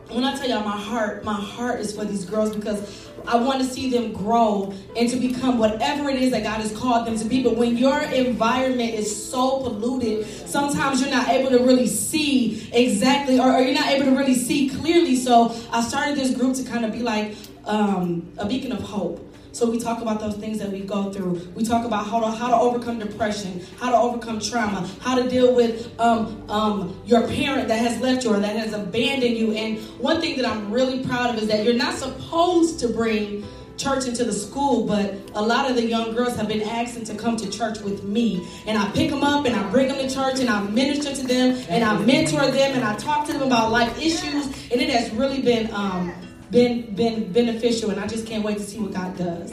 when I tell y'all my heart, my heart is for these girls because I want to see them grow and to become whatever it is that God has called them to be. But when your environment is so polluted, sometimes you're not able to really see exactly, or, or you're not able to really see clearly. So I started this group to kind of be like um, a beacon of hope so we talk about those things that we go through. We talk about how to how to overcome depression, how to overcome trauma, how to deal with um, um, your parent that has left you or that has abandoned you. And one thing that I'm really proud of is that you're not supposed to bring church into the school, but a lot of the young girls have been asking to come to church with me. And I pick them up and I bring them to church and I minister to them and I mentor them and I talk to them about life issues. And it has really been um, been been beneficial, and I just can't wait to see what God does.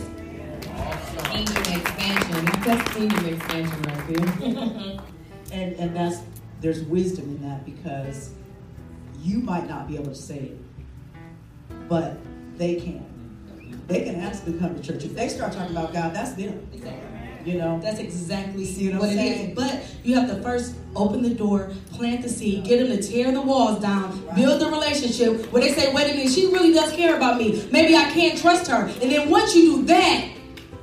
Kingdom expansion. That's kingdom expansion right there. (laughs) and and that's there's wisdom in that because you might not be able to say it, but they can. They can ask to come to church. If they start talking about God, that's them. Exactly. You know, that's exactly See what, what it is. But you have to first open the door, plant the seed, get them to tear the walls down, right. build the relationship. Where they say, "Wait a minute, she really does care about me. Maybe I can't trust her." And then once you do that,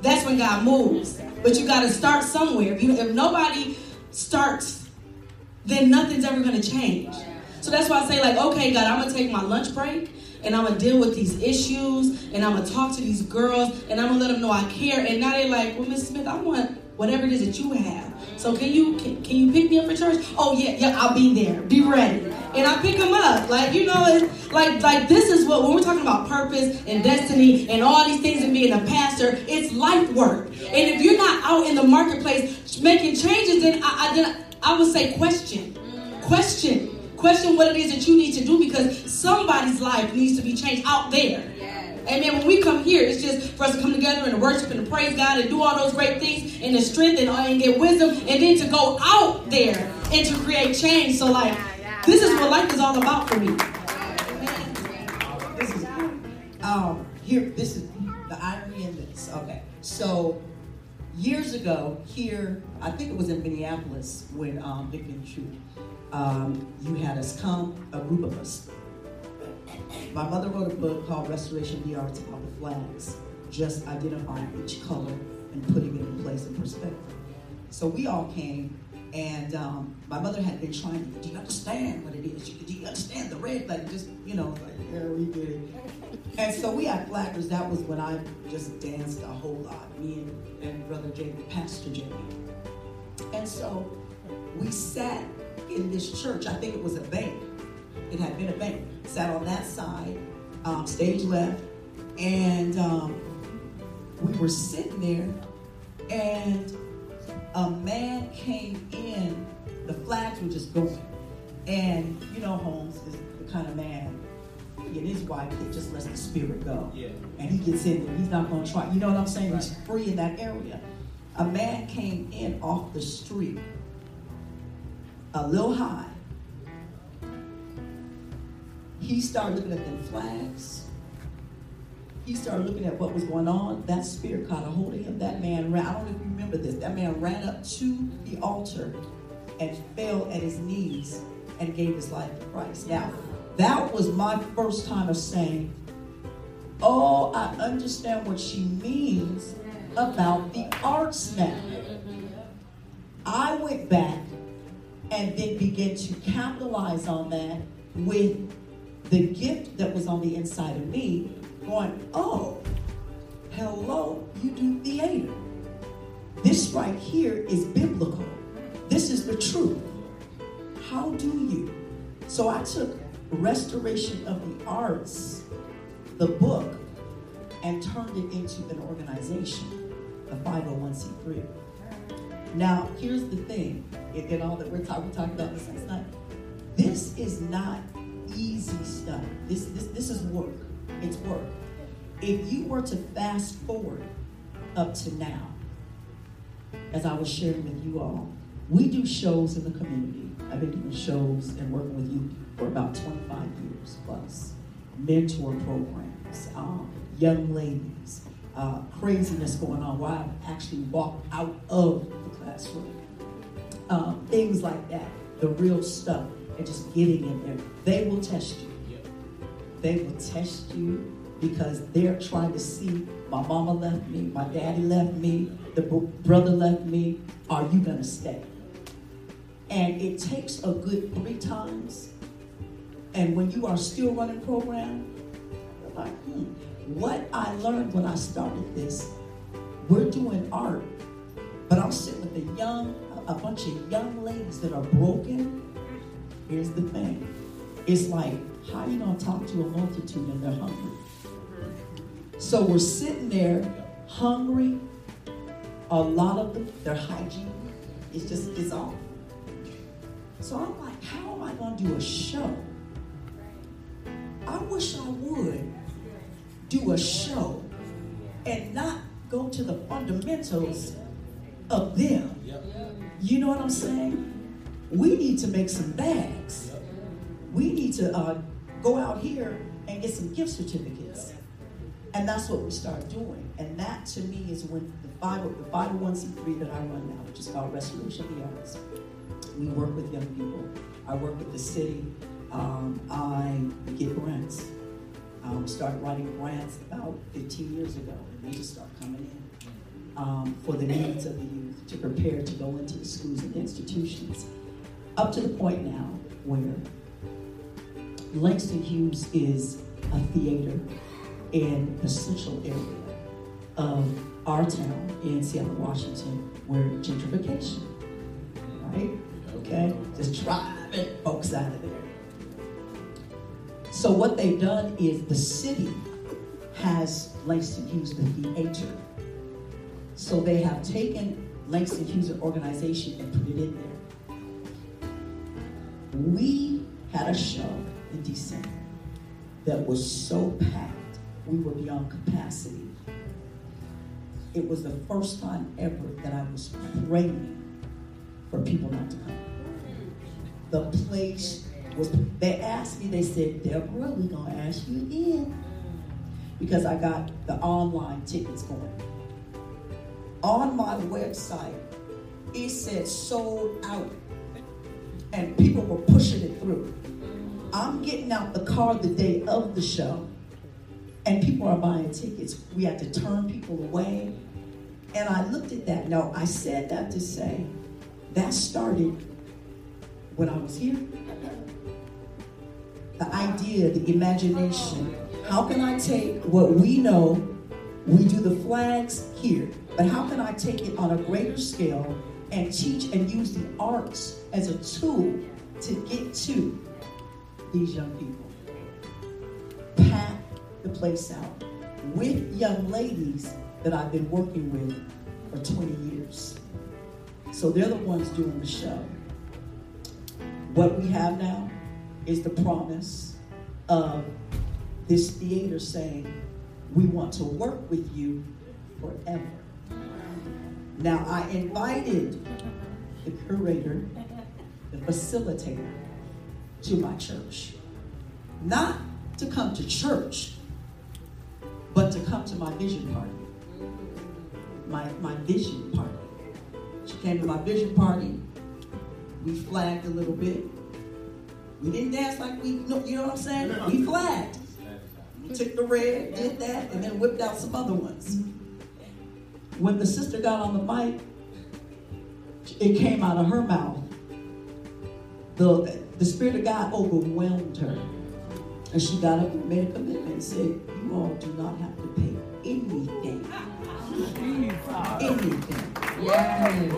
that's when God moves. But you got to start somewhere. If, you, if nobody starts, then nothing's ever going to change. So that's why I say, like, okay, God, I'm gonna take my lunch break and I'm gonna deal with these issues and I'm gonna talk to these girls and I'm gonna let them know I care. And now they're like, well, Miss Smith, I want whatever it is that you have. So can you can, can you pick me up for church? Oh yeah, yeah, I'll be there. Be ready. And I pick them up. Like you know, it's like like this is what when we're talking about purpose and destiny and all these things and being a pastor, it's life work. And if you're not out in the marketplace making changes, then I, I then I would say question, question. Question what it is that you need to do because somebody's life needs to be changed out there. Amen. When we come here, it's just for us to come together and to worship and to praise God and do all those great things and to strengthen and get wisdom and then to go out there and to create change. So, like, this is what life is all about for me. This is um here. This is the irony in this. Okay, so years ago here, I think it was in Minneapolis when um, Vic and True, um, you had us come, a group of us. My mother wrote a book called Restoration the Arts about the flags, just identifying each color and putting it in place and perspective. So we all came, and um, my mother had been trying to, do you understand what it is? Do you understand the red? Like, just, you know, like, yeah, we get it. And so we had flaggers. That was when I just danced a whole lot, me and, and Brother Jamie, Pastor Jamie. And so we sat in this church. I think it was a bank. It had been a bank. Sat on that side, um, stage left, and um, we were sitting there, and a man came in. The flags were just going, and you know, Holmes is the kind of man. He and his wife, he just lets the spirit go, Yeah. and he gets in there. He's not going to try. You know what I'm saying? He's free in that area. A man came in off the street, a little high. He started looking at them flags. He started looking at what was going on. That spirit caught a hold of him. That man ran. I don't know if you remember this. That man ran up to the altar and fell at his knees and gave his life to Christ. Now, that was my first time of saying, Oh, I understand what she means about the arts now. I went back and then begin to capitalize on that with the gift that was on the inside of me, going, Oh, hello, you do theater. This right here is biblical. This is the truth. How do you? So I took Restoration of the Arts, the book, and turned it into an organization, a 501c3. Now, here's the thing, and all that we're talking, we're talking about this last night. This is not easy stuff. This, this, this is work. It's work. If you were to fast forward up to now, as I was sharing with you all, we do shows in the community. I've been doing shows and working with you for about 25 years plus. Mentor programs, um, young ladies, uh, craziness going on while I've actually walked out of the classroom. Um, things like that, the real stuff, and just getting in there. They will test you. They will test you because they're trying to see my mama left me, my daddy left me, the br- brother left me. Are you going to stay? And it takes a good three times. And when you are still running program, you're like, hmm, what I learned when I started this, we're doing art, but I'm sitting with a young, a bunch of young ladies that are broken. Here's the thing. It's like, how are you gonna talk to a multitude and they're hungry? So we're sitting there hungry. A lot of them, their hygiene is just is off. So I'm like, how am I gonna do a show? I wish I would do a show and not go to the fundamentals of them. You know what I'm saying? We need to make some bags. We need to uh, go out here and get some gift certificates. And that's what we start doing. And that to me is when the, 5, the 501c3 that I run now, which is called Restoration of the Arts, we work with young people. I work with the city. Um, I get grants. Um, started writing grants about 15 years ago, and they just start coming in um, for the needs of the youth to prepare to go into the schools and institutions. Up to the point now where Langston Hughes is a theater in the central area of our town in Seattle, Washington, where gentrification, right? Okay, just driving folks out of there. So what they've done is the city has Langston Hughes the theater. So they have taken Langston Hughes organization and put it in there. We had a show in December that was so packed, we were beyond capacity. It was the first time ever that I was praying for people not to come. The place was, they asked me, they said, Deborah, we're going to ask you again. Because I got the online tickets going. On my website, it said sold out. And people were pushing it through. I'm getting out the car the day of the show, and people are buying tickets. We had to turn people away. And I looked at that. Now, I said that to say that started when I was here. The idea, the imagination. How can I take what we know? We do the flags here, but how can I take it on a greater scale and teach and use the arts as a tool to get to these young people? Pack the place out with young ladies that I've been working with for 20 years. So they're the ones doing the show. What we have now is the promise of this theater saying, we want to work with you forever. Now, I invited the curator, the facilitator, to my church. Not to come to church, but to come to my vision party. My, my vision party. She came to my vision party. We flagged a little bit. We didn't dance like we, you know what I'm saying? We flagged. We took the red, did that, and then whipped out some other ones. When the sister got on the mic, it came out of her mouth. The, the Spirit of God overwhelmed her. And she got up and made a commitment and said, You all do not have to pay anything. Anything. Yes.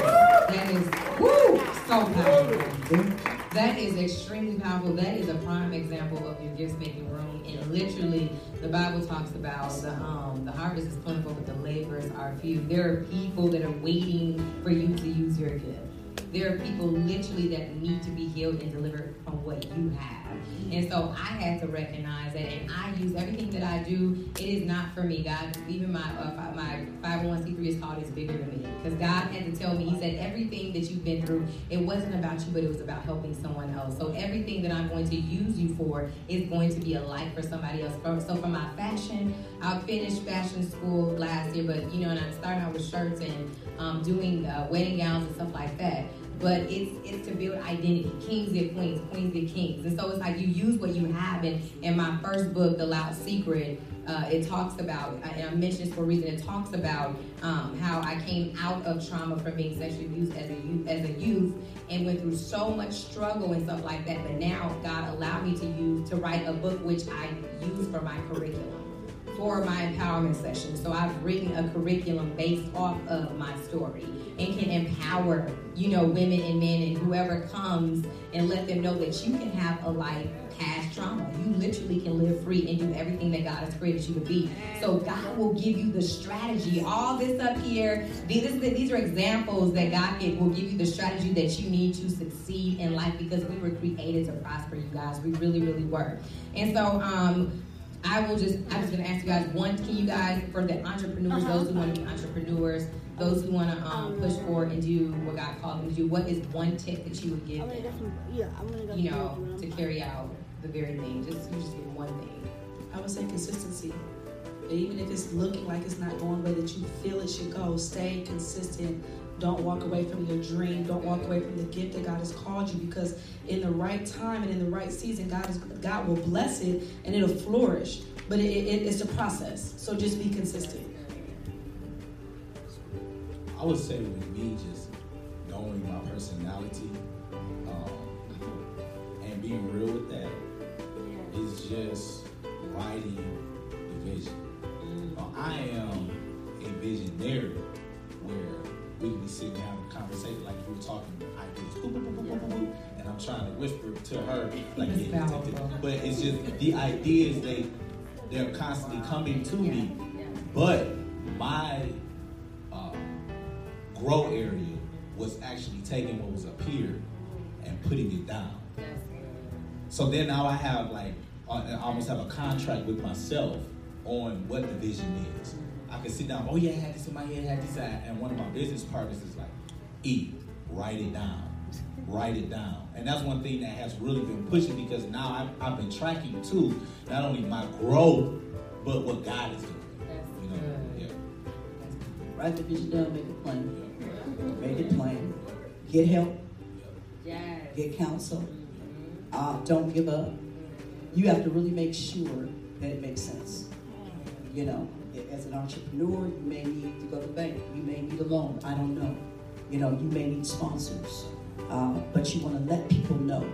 That is woo, so powerful. That is extremely powerful. That is a prime example of your gifts making room. And literally, the Bible talks about the um, the harvest is plentiful, but the laborers are few. There are people that are waiting for you to use your gift. There are people literally that need to be healed and delivered from what you have. And so I had to recognize that, and I use everything that I do. It is not for me, God. Even my uh, my 501c3 is called "It's Bigger Than Me," because God had to tell me. He said everything that you've been through, it wasn't about you, but it was about helping someone else. So everything that I'm going to use you for is going to be a light for somebody else. So for my fashion, I finished fashion school last year, but you know, and I'm starting out with shirts and um, doing uh, wedding gowns and stuff like that but it's it's to build identity. Kings get queens, queens get kings, and so it's like you use what you have. And in my first book, The Loud Secret, uh, it talks about, and I mentioned this for a reason. It talks about um, how I came out of trauma from being sexually abused as a youth, as a youth, and went through so much struggle and stuff like that. But now God allowed me to use to write a book which I use for my curriculum for my empowerment session. So I've written a curriculum based off of my story and can empower, you know, women and men and whoever comes and let them know that you can have a life past trauma. You literally can live free and do everything that God has created you to be. So God will give you the strategy. All this up here, these, these are examples that God can, will give you the strategy that you need to succeed in life because we were created to prosper, you guys. We really, really were. And so, um, I will just, I'm just gonna ask you guys, one, can you guys, for the entrepreneurs, those who want to be entrepreneurs, those who want to um, push forward and do what God called them to do, what is one tip that you would give them, you know, to carry out the very thing? Just, you just give one thing. I would say consistency. Even if it's looking like it's not going the way that you feel it should go, stay consistent. Don't walk away from your dream. Don't walk away from the gift that God has called you because in the right time and in the right season, God is God will bless it and it'll flourish. But it, it, it's a process. So just be consistent. I would say with me, just knowing my personality um, and being real with that is just writing the vision. Now, I am a visionary where we can be sitting down a conversation like you were talking ideas, and I'm trying to whisper to her like, It's yeah, but it's just the ideas they they're constantly coming to me. But my uh, grow area was actually taking what was up here and putting it down. So then now I have like, uh, I almost have a contract with myself on what the vision is. I can sit down, oh yeah, I had this in my head, I had this, at-" and one of my business partners is like, E, write it down. Write it down. And that's one thing that has really been pushing because now I've, I've been tracking too, not only my growth, but what God is doing. You know, yeah. Write the vision down, make it plain. Make it plain. Get help, get counsel. Uh, don't give up. You have to really make sure that it makes sense. You know, as an entrepreneur, you may need to go to the bank. You may need a loan. I don't know. You know, you may need sponsors. Uh, but you want to let people know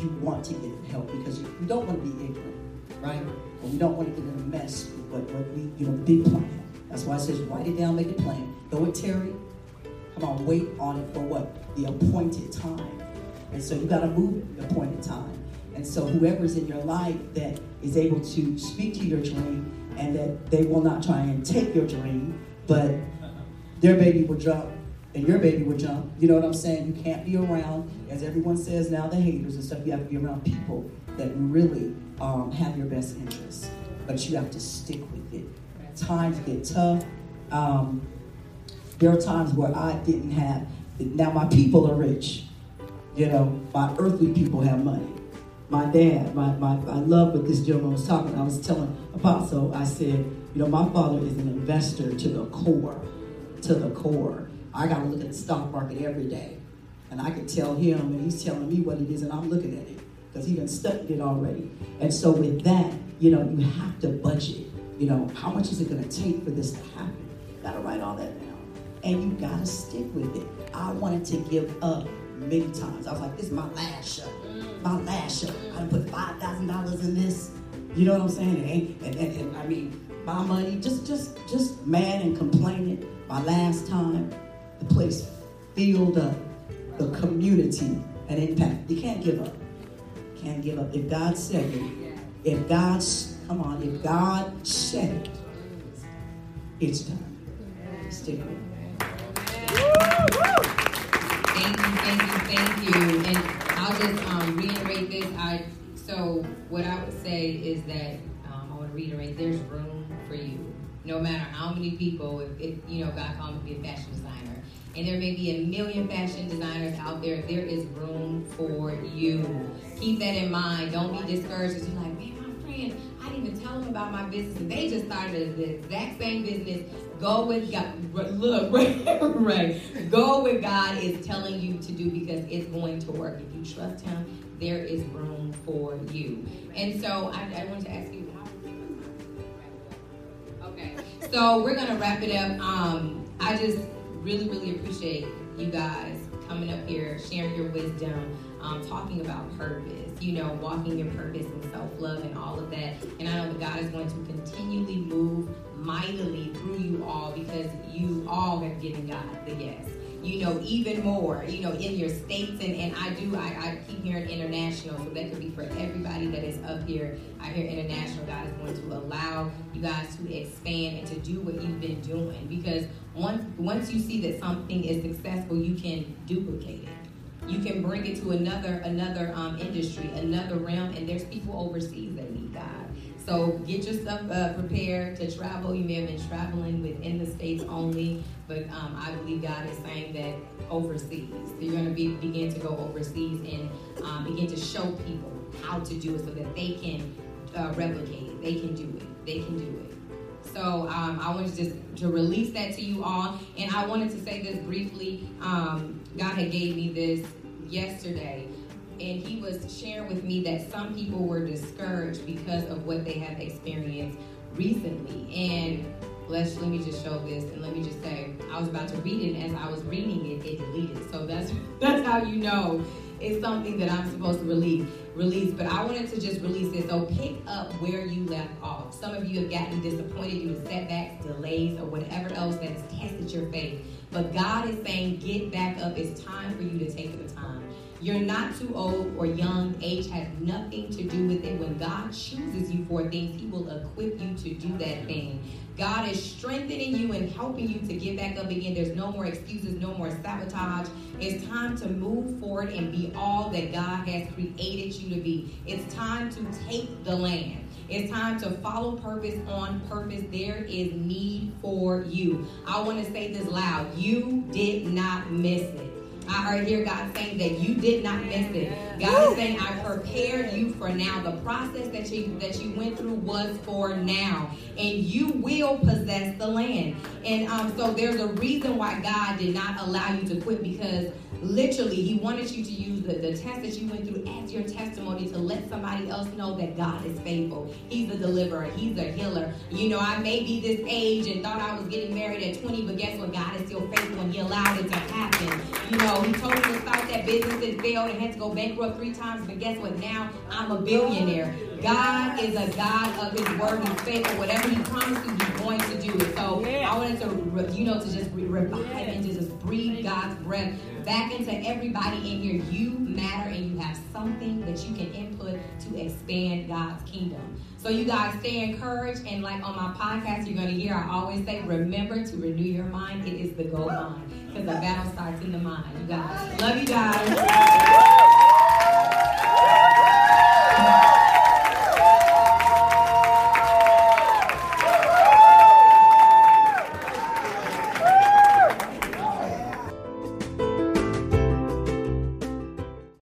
you want to get help because you, you don't want to be ignorant, right? And we don't want to get in a mess with what, what we, you know, big plan. That's why it says write it down, make it plain. Though it tarry, come on, wait on it for what? The appointed time. And so you got to move the appointed time. And so whoever's in your life that is able to speak to your dream and that they will not try and take your dream, but their baby will jump and your baby will jump. You know what I'm saying? You can't be around, as everyone says now, the haters and stuff. You have to be around people that really um, have your best interests. But you have to stick with it. Times get tough. Um, there are times where I didn't have. Now my people are rich. You know, my earthly people have money. My dad, my, my I love what this gentleman was talking. I was telling Apostle, I said, you know, my father is an investor to the core, to the core. I got to look at the stock market every day, and I can tell him, and he's telling me what it is, and I'm looking at it because he's done studied it already. And so with that, you know, you have to budget. You know, how much is it going to take for this to happen? Got to write all that down, and you got to stick with it. I wanted to give up many times. I was like, this is my last show. Mm. My last show. I done put five thousand dollars in this. You know what I'm saying? And, and, and, and I mean, my money, just just just mad and complaining. My last time, the place filled up, the community and impact. You can't give up. Can't give up. If God said it, if God's come on, if God said it, it's done. Stick with it. Thank you, thank you, thank you. And I'll just um, reiterate this. I so what I would say is that um, I want to reiterate. There's room for you, no matter how many people. If, if you know God called me to be a fashion designer, and there may be a million fashion designers out there, there is room for you. Keep that in mind. Don't be discouraged. You're like, man, my friend, I didn't even tell them about my business, and they just started the exact same business. Go with God. Look, (laughs) right. Go with God is telling you to do because it's going to work. If you trust Him, there is room for you. And so I, I wanted to ask you. Okay. So we're gonna wrap it up. Um, I just really, really appreciate you guys coming up here, sharing your wisdom, um, talking about purpose. You know, walking your purpose and self love and all of that. And I know that God is going to continually move mightily through you all because you all have given God the yes. You know, even more, you know, in your states, and, and I do, I, I keep hearing international, so that could be for everybody that is up here. I hear international, God is going to allow you guys to expand and to do what you've been doing because once once you see that something is successful, you can duplicate it you can bring it to another another um, industry, another realm, and there's people overseas that. So get yourself uh, prepared to travel. You may have been traveling within the states only, but um, I believe God is saying that overseas. So you're going to be begin to go overseas and um, begin to show people how to do it so that they can uh, replicate it. They can do it. They can do it. So um, I wanted to just to release that to you all, and I wanted to say this briefly. Um, God had gave me this yesterday, and He was sharing with me that some people were discouraged because of what they have experienced recently. And let's let me just show this, and let me just say, I was about to read it, and as I was reading it, it deleted. So that's (laughs) that's how you know it's something that I'm supposed to release. Release, but I wanted to just release it. So pick up where you left off. Some of you have gotten disappointed due to setbacks, delays, or whatever else that has tested your faith. But God is saying, get back up. It's time for you to take the time. You're not too old or young. Age has nothing to do with it. When God chooses you for things, He will equip you to do that thing. God is strengthening you and helping you to get back up again. There's no more excuses, no more sabotage. It's time to move forward and be all that God has created you to be. It's time to take the land. It's time to follow purpose on purpose. There is need for you. I want to say this loud. You did not miss it. I heard here God saying that you did not miss it. God is saying, I prepared you for now. The process that you that you went through was for now. And you will possess the land. And um, so there's a reason why God did not allow you to quit because literally he wanted you to use the, the test that you went through as your testimony to let somebody else know that God is faithful. He's a deliverer. He's a healer. You know, I may be this age and thought I was getting married at 20, but guess what? God is still faithful and he allowed it to happen. You know, he told me to start that business and failed and had to go bankrupt three times, but guess what? Now I'm a billionaire. God is a God of his word. He's faithful. Whatever he promised you, he's going to do it. So I wanted to, you know, to just revive and to just breathe God's breath back into everybody in here. You matter and you have something that you can input to expand God's kingdom. So you guys stay encouraged. And like on my podcast, you're going to hear I always say, remember to renew your mind. It is the goal mind. Because the battle starts in the mind. You guys. Love you guys.